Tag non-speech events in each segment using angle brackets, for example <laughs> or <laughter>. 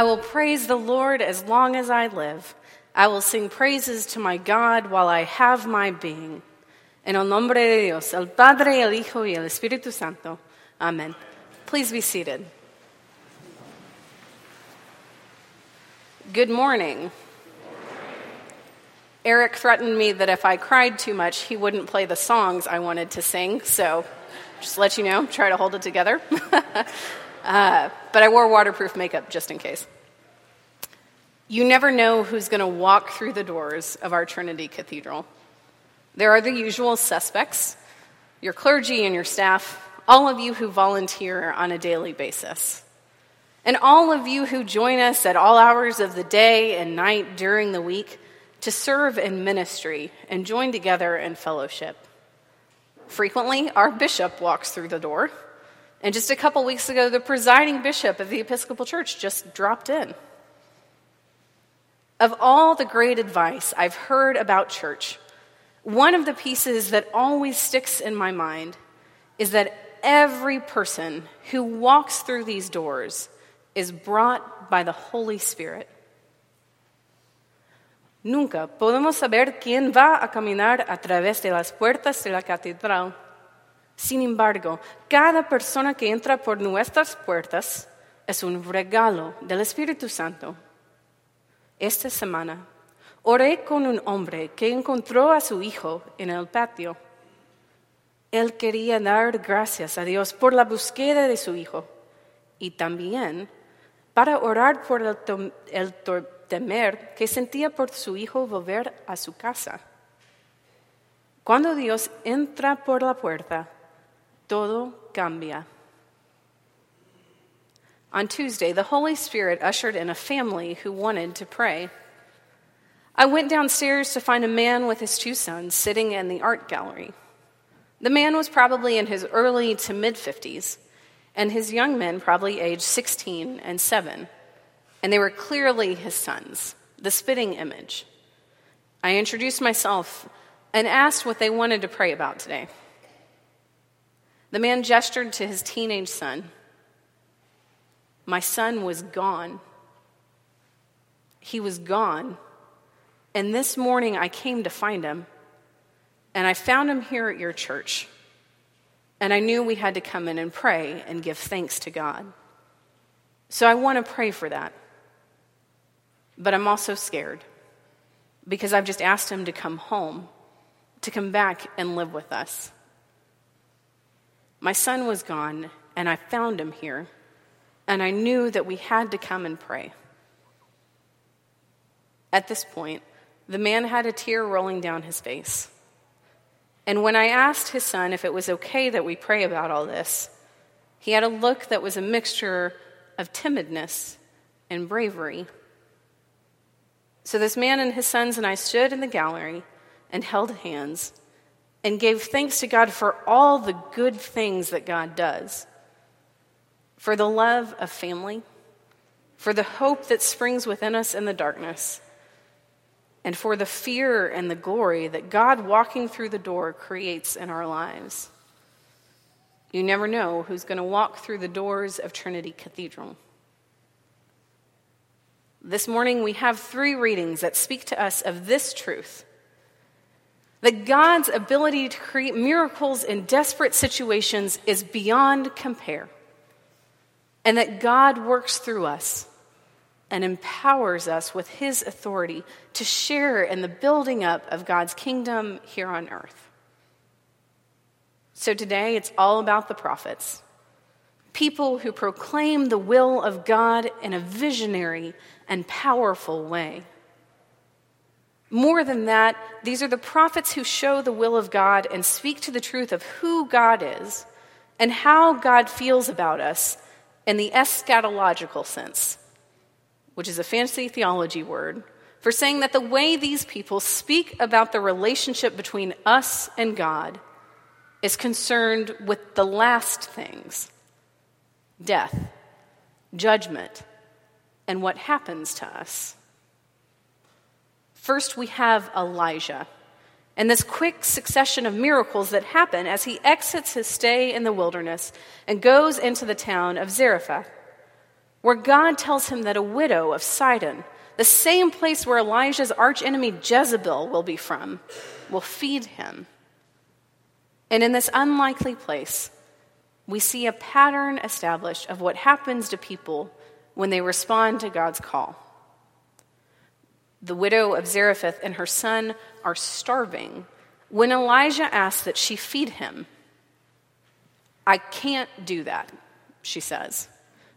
I will praise the Lord as long as I live. I will sing praises to my God while I have my being. En el nombre de Dios, el Padre, el Hijo y el Espíritu Santo. Amen. Please be seated. Good morning. Eric threatened me that if I cried too much, he wouldn't play the songs I wanted to sing, so just let you know, try to hold it together. <laughs> uh, but I wore waterproof makeup just in case. You never know who's going to walk through the doors of our Trinity Cathedral. There are the usual suspects your clergy and your staff, all of you who volunteer on a daily basis, and all of you who join us at all hours of the day and night during the week to serve in ministry and join together in fellowship. Frequently, our bishop walks through the door, and just a couple weeks ago, the presiding bishop of the Episcopal Church just dropped in. Of all the great advice I've heard about church, one of the pieces that always sticks in my mind is that every person who walks through these doors is brought by the Holy Spirit. Nunca podemos saber quién va a caminar a través de las puertas de la catedral. Sin embargo, cada persona que entra por nuestras puertas es un regalo del Espíritu Santo. Esta semana Oré con un hombre que encontró a su hijo en el patio. Él quería dar gracias a Dios por la búsqueda de su hijo y también para orar por el, temer que sentía por su hijo volver a su casa. Cuando Dios entra por la puerta, todo cambia. On Tuesday, the Holy Spirit ushered in a family who wanted to pray. I went downstairs to find a man with his two sons sitting in the art gallery. The man was probably in his early to mid 50s, and his young men probably aged 16 and 7. And they were clearly his sons, the spitting image. I introduced myself and asked what they wanted to pray about today. The man gestured to his teenage son. My son was gone. He was gone and this morning I came to find him, and I found him here at your church. And I knew we had to come in and pray and give thanks to God. So I want to pray for that. But I'm also scared because I've just asked him to come home, to come back and live with us. My son was gone, and I found him here, and I knew that we had to come and pray. At this point, the man had a tear rolling down his face. And when I asked his son if it was okay that we pray about all this, he had a look that was a mixture of timidness and bravery. So this man and his sons and I stood in the gallery and held hands and gave thanks to God for all the good things that God does for the love of family, for the hope that springs within us in the darkness and for the fear and the glory that God walking through the door creates in our lives. You never know who's going to walk through the doors of Trinity Cathedral. This morning, we have three readings that speak to us of this truth that God's ability to create miracles in desperate situations is beyond compare, and that God works through us and empowers us with his authority to share in the building up of God's kingdom here on earth. So today it's all about the prophets, people who proclaim the will of God in a visionary and powerful way. More than that, these are the prophets who show the will of God and speak to the truth of who God is and how God feels about us in the eschatological sense which is a fancy theology word, for saying that the way these people speak about the relationship between us and God is concerned with the last things death, judgment, and what happens to us. First, we have Elijah and this quick succession of miracles that happen as he exits his stay in the wilderness and goes into the town of Zarephath. where God tells him that a widow of Sidon, the same place where Elijah's archenemy Jezebel will be from, will feed him. And in this unlikely place, we see a pattern established of what happens to people when they respond to God's call. The widow of Zarephath and her son are starving when Elijah asks that she feed him. I can't do that, she says,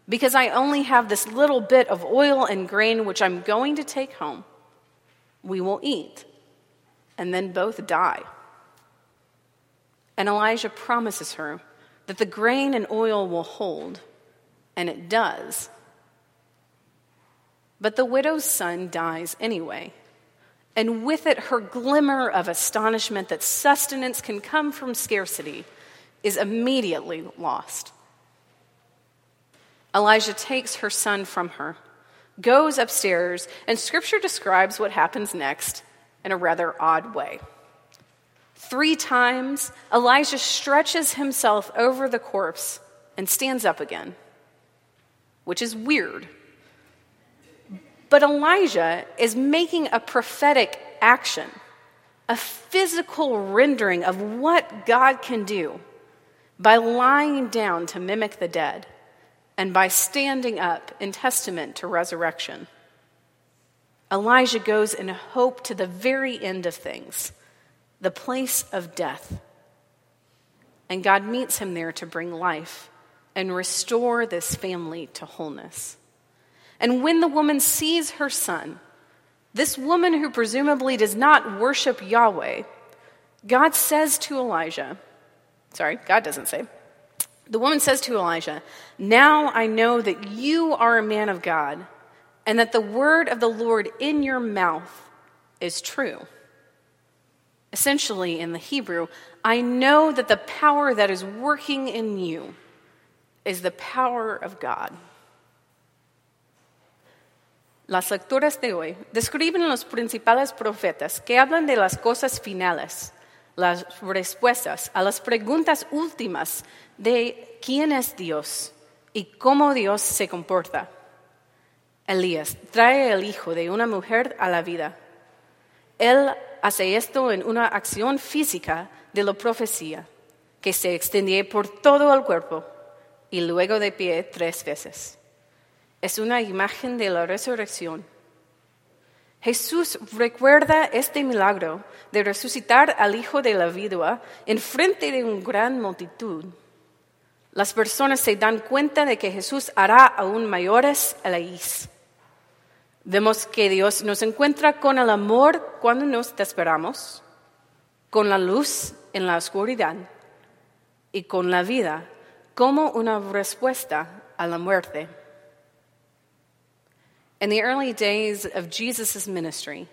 because I only have this little bit of oil and grain which I'm going to take home. We will eat, and then both die. And Elijah promises her that the grain and oil will hold, and it does. But the widow's son dies anyway, and with it her glimmer of astonishment that sustenance can come from scarcity is immediately lost. Elijah takes her son from her, goes upstairs, and scripture describes what happens next in a rather odd way. Three times, Elijah stretches himself over the corpse and stands up again, which is weird. But Elijah is making a prophetic action, a physical rendering of what God can do by lying down to mimic the dead and by standing up in testament to resurrection. Elijah goes in hope to the very end of things the place of death. And God meets him there to bring life and restore this family to wholeness. And when the woman sees her son, this woman who presumably does not worship Yahweh, God says to Elijah, sorry, God doesn't say, the woman says to Elijah, Now I know that you are a man of God, and that the word of the Lord in your mouth is true. Essentially, in the Hebrew, I know that the power that is working in you is the power of God. Las lecturas de hoy describen los principales profetas que hablan de las cosas finales, las respuestas a las preguntas últimas de quién es Dios y cómo Dios se comporta. Elías trae el hijo de una mujer a la vida. Él hace esto en una acción física de la profecía, que se extiende por todo el cuerpo y luego de pie tres veces. Es una imagen de la resurrección. Jesús recuerda este milagro de resucitar al hijo de la viuda en frente de una gran multitud. Las personas se dan cuenta de que Jesús hará aún mayores leyes. Vemos que Dios nos encuentra con el amor cuando nos desesperamos, con la luz en la oscuridad y con la vida como una respuesta a la muerte. In the early days of Jesus' ministry,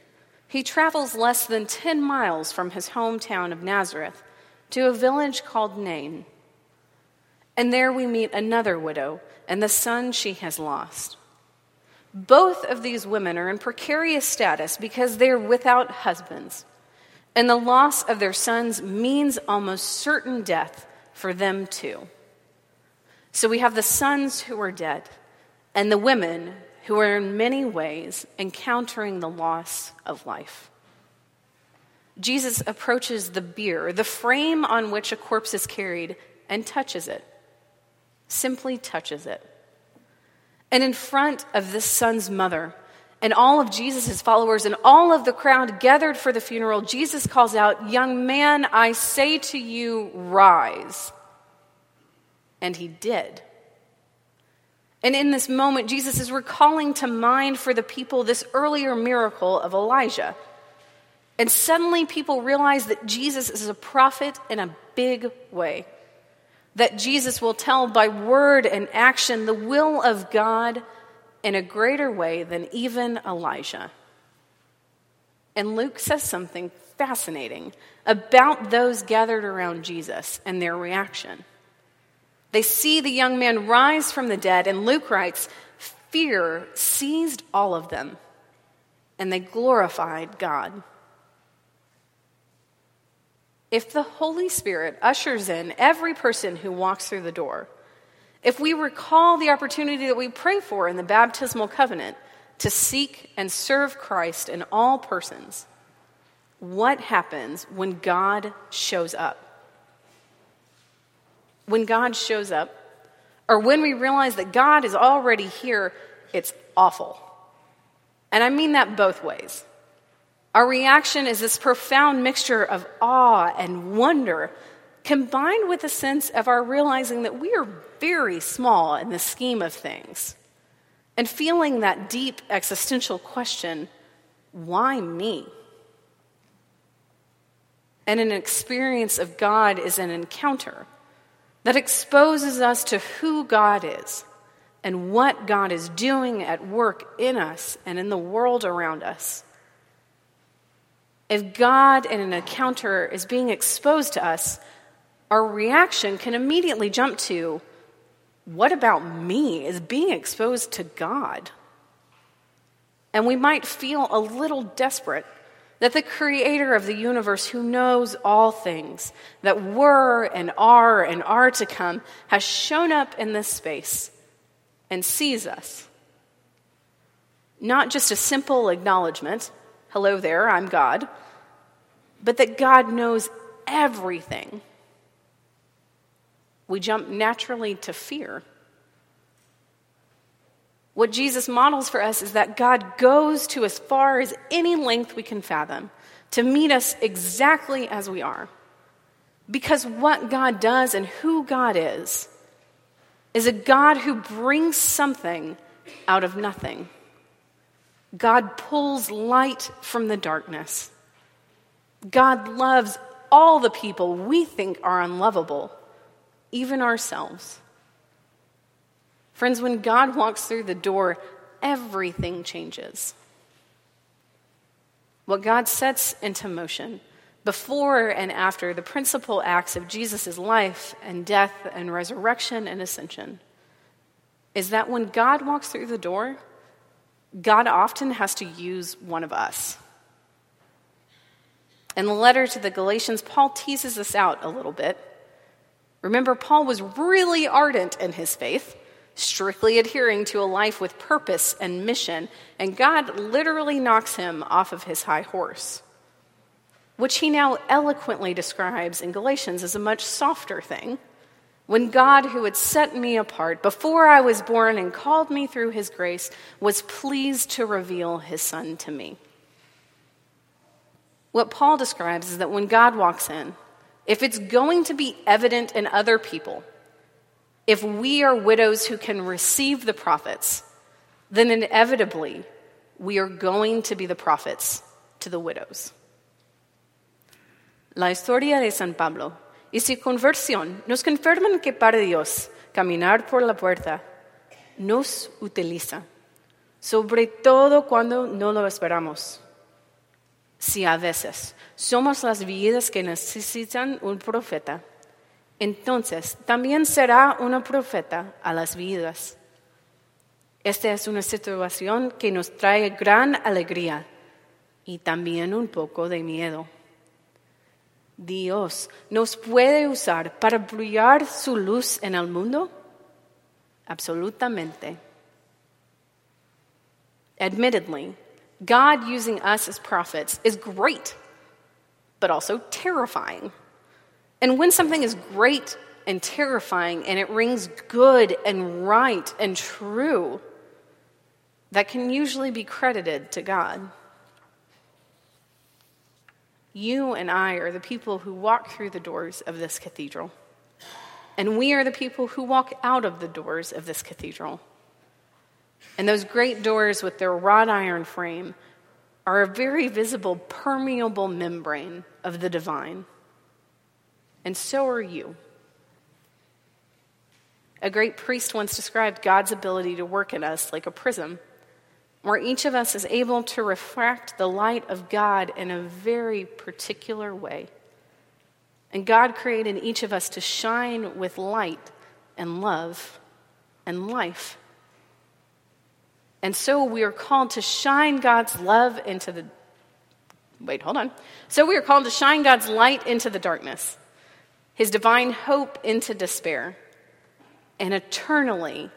he travels less than 10 miles from his hometown of Nazareth to a village called Nain. And there we meet another widow and the son she has lost. Both of these women are in precarious status because they're without husbands, and the loss of their sons means almost certain death for them too. So we have the sons who are dead, and the women who are in many ways encountering the loss of life. Jesus approaches the bier, the frame on which a corpse is carried, and touches it, simply touches it. And in front of this son's mother and all of Jesus' followers and all of the crowd gathered for the funeral, Jesus calls out, Young man, I say to you, rise. And he did. And in this moment, Jesus is recalling to mind for the people this earlier miracle of Elijah. And suddenly people realize that Jesus is a prophet in a big way that Jesus will tell by word and action the will of God in a greater way than even Elijah. And Luke says something fascinating about those gathered around Jesus and their reaction. They see the young man rise from the dead, and Luke writes, Fear seized all of them, and they glorified God. If the Holy Spirit ushers in every person who walks through the door, if we recall the opportunity that we pray for in the baptismal covenant to seek and serve Christ in all persons, what happens when God shows up? When God shows up, or when we realize that God is already here, it's awful. And I mean that both ways. Our reaction is this profound mixture of awe and wonder, combined with a sense of our realizing that we are very small in the scheme of things, and feeling that deep existential question why me? And an experience of God is an encounter that exposes us to who God is and what God is doing at work in us and in the world around us. If God in an encounter is being exposed to us, our reaction can immediately jump to, What about me is being exposed to God? And we might feel a little desperate that the creator of the universe, who knows all things that were and are and are to come, has shown up in this space and sees us. Not just a simple acknowledgement, hello there, I'm God, but that God knows everything. We jump naturally to fear. What Jesus models for us is that God goes to as far as any length we can fathom to meet us exactly as we are. Because what God does and who God is, is a God who brings something out of nothing. God pulls light from the darkness. God loves all the people we think are unlovable, even ourselves. Friends, when God walks through the door, everything changes. What God sets into motion before and after the principal acts of Jesus' life and death and resurrection and ascension is that when God walks through the door, God often has to use one of us. In the letter to the Galatians, Paul teases this out a little bit. Remember, Paul was really ardent in his faith, strictly adhering to a life with purpose and mission, and God literally knocks him off of his high horse, which he now eloquently describes in Galatians as a much softer thing. When God, who had set me apart before I was born and called me through his grace, was pleased to reveal his son to me. What Paul describes is that when God walks in, if it's going to be evident in other people, if we are widows who can receive the prophets, then inevitably we are going to be the prophets to the widows. La historia de San Pablo y su conversión nos confirman que para Dios caminar por la puerta nos utiliza, sobre todo cuando no lo esperamos. Si a veces somos las vidas que necesitan un profeta, entonces también será una profeta a las vidas. Esta es una situación que nos trae gran alegría y también un poco de miedo. Dios nos puede usar para brillar su luz en el mundo? Absolutamente. Admittedly, God using us as prophets is great, but also terrifying. And when something is great and terrifying and it rings good and right and true, that can usually be credited to God. You and I are the people who walk through the doors of this cathedral. And we are the people who walk out of the doors of this cathedral. And those great doors with their wrought iron frame are a very visible, permeable membrane of the divine. And so are you. A great priest once described God's ability to work in us like a prism, where each of us is able to refract the light of God in a very particular way. And God created each of us to shine with light and love and life. And so we are called to shine God's love into the. Wait, hold on. So we are called to shine God's light into the darkness, his divine hope into despair, and eternally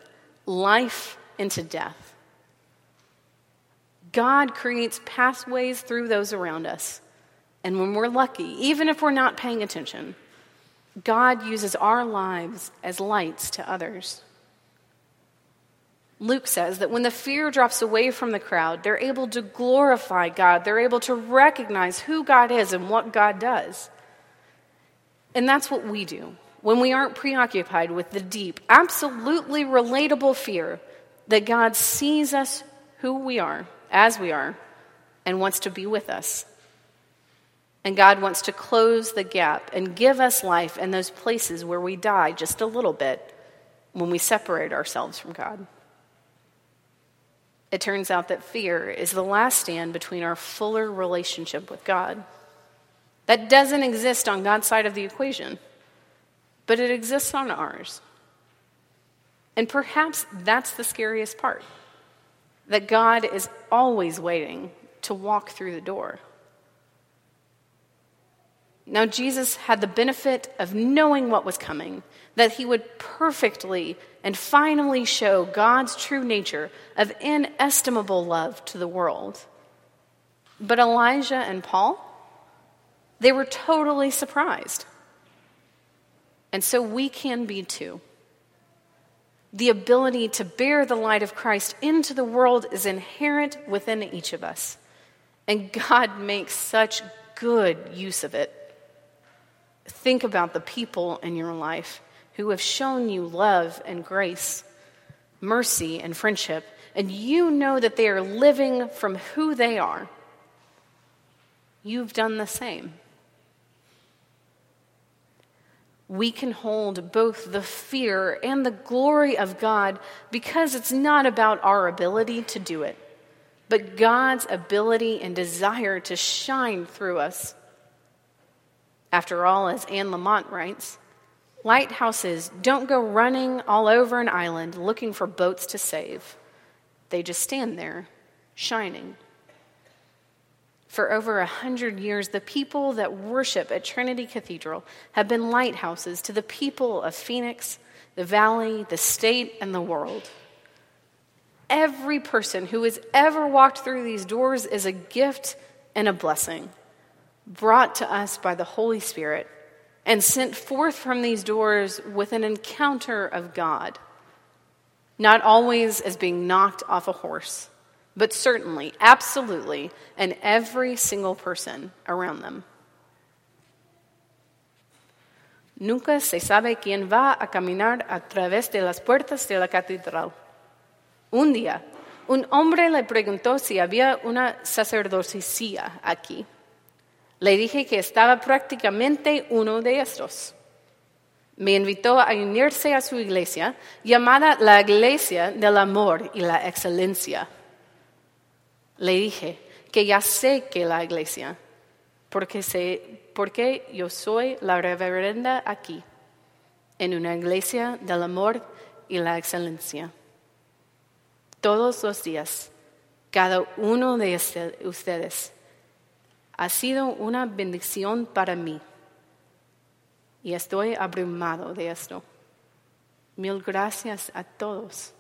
life into death. God creates pathways through those around us. And when we're lucky, even if we're not paying attention, God uses our lives as lights to others. Luke says that when the fear drops away from the crowd, they're able to glorify God. They're able to recognize who God is and what God does. And that's what we do when we aren't preoccupied with the deep, absolutely relatable fear that God sees us who we are, as we are, and wants to be with us. And God wants to close the gap and give us life in those places where we die just a little bit when we separate ourselves from God. It turns out that fear is the last stand between our fuller relationship with God. That doesn't exist on God's side of the equation but it exists on ours. And perhaps that's the scariest part that God is always waiting to walk through the door. Now, Jesus had the benefit of knowing what was coming, that he would perfectly and finally show God's true nature of inestimable love to the world. But Elijah and Paul, they were totally surprised. And so we can be too. The ability to bear the light of Christ into the world is inherent within each of us. And God makes such good use of it. Think about the people in your life who have shown you love and grace, mercy and friendship, and you know that they are living from who they are. You've done the same we can hold both the fear and the glory of God because it's not about our ability to do it, but God's ability and desire to shine through us. After all, as Anne Lamott writes, lighthouses don't go running all over an island looking for boats to save, they just stand there, shining. For over a hundred years, the people that worship at Trinity Cathedral have been lighthouses to the people of Phoenix, the valley, the state, and the world. Every person who has ever walked through these doors is a gift and a blessing brought to us by the Holy Spirit and sent forth from these doors with an encounter of God, not always as being knocked off a horse but certainly, absolutely, and every single person around them. Nunca se sabe quién va a caminar a través de las puertas de la catedral. Un día, un hombre le preguntó si había una sacerdotisa aquí. Le dije que estaba prácticamente uno de estos. Me invitó a unirse a su iglesia, llamada la Iglesia del Amor y la Excelencia. Le dije que ya sé que la iglesia, porque, sé, porque yo soy la reverenda aquí, en una iglesia del amor y la excelencia. Todos los días, cada uno de este, ustedes ha sido una bendición para mí. Y estoy abrumado de esto. Mil gracias a todos.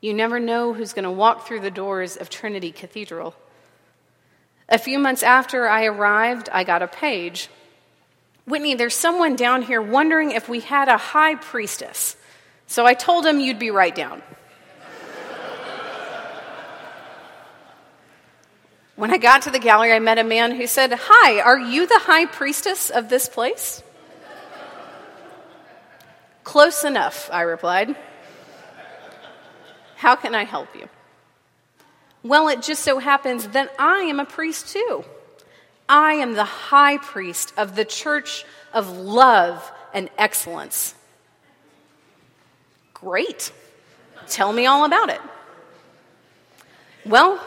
You never know who's going to walk through the doors of Trinity Cathedral. A few months after I arrived, I got a page. Whitney, there's someone down here wondering if we had a high priestess. So I told him you'd be right down. when I got to the gallery, I met a man who said, Hi, are you the high priestess of this place? Close enough, I replied. How can I help you? Well, it just so happens that I am a priest too. I am the high priest of the church of love and excellence. Great. Tell me all about it. Well,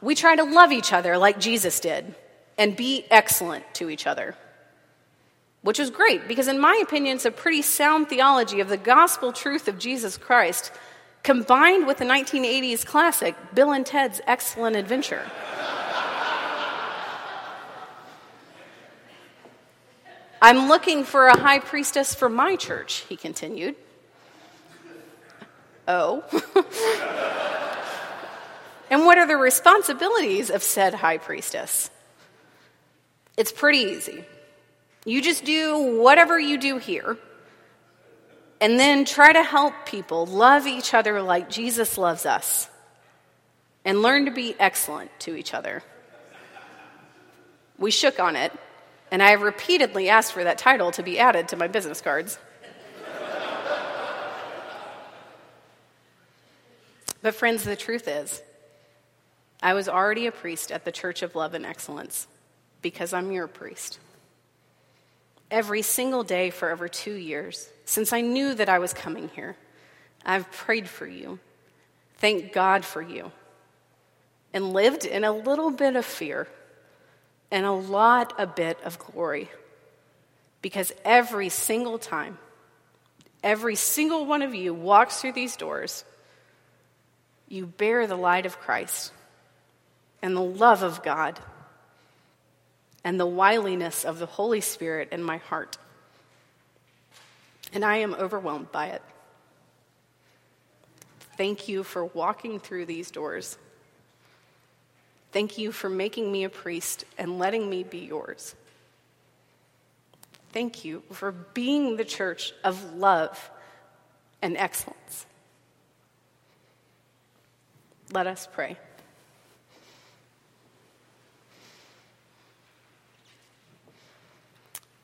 we try to love each other like Jesus did and be excellent to each other. Which is great because, in my opinion, it's a pretty sound theology of the gospel truth of Jesus Christ combined with the 1980s classic Bill and Ted's Excellent Adventure. I'm looking for a high priestess for my church, he continued. Oh. <laughs> and what are the responsibilities of said high priestess? It's pretty easy. You just do whatever you do here, and then try to help people love each other like Jesus loves us, and learn to be excellent to each other. We shook on it, and I have repeatedly asked for that title to be added to my business cards. but, friends, the truth is, I was already a priest at the Church of Love and Excellence because I'm your priest. Every single day for over two years, since I knew that I was coming here, I've prayed for you, thanked God for you, and lived in a little bit of fear and a lot a bit of glory. Because every single time, every single one of you walks through these doors, you bear the light of Christ and the love of God and the wiliness of the Holy Spirit in my heart. And I am overwhelmed by it. Thank you for walking through these doors. Thank you for making me a priest and letting me be yours. Thank you for being the church of love and excellence. Let us pray.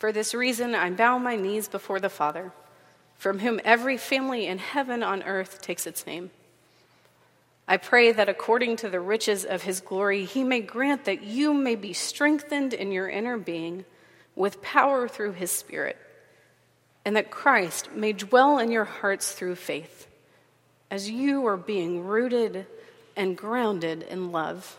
For this reason, I bow my knees before the Father, from whom every family in heaven on earth takes its name. I pray that according to the riches of his glory, he may grant that you may be strengthened in your inner being with power through his Spirit, and that Christ may dwell in your hearts through faith, as you are being rooted and grounded in love.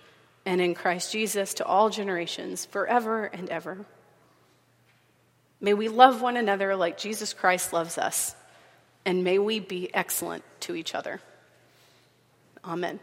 and in Christ Jesus to all generations, forever and ever. May we love one another like Jesus Christ loves us and may we be excellent to each other. Amen.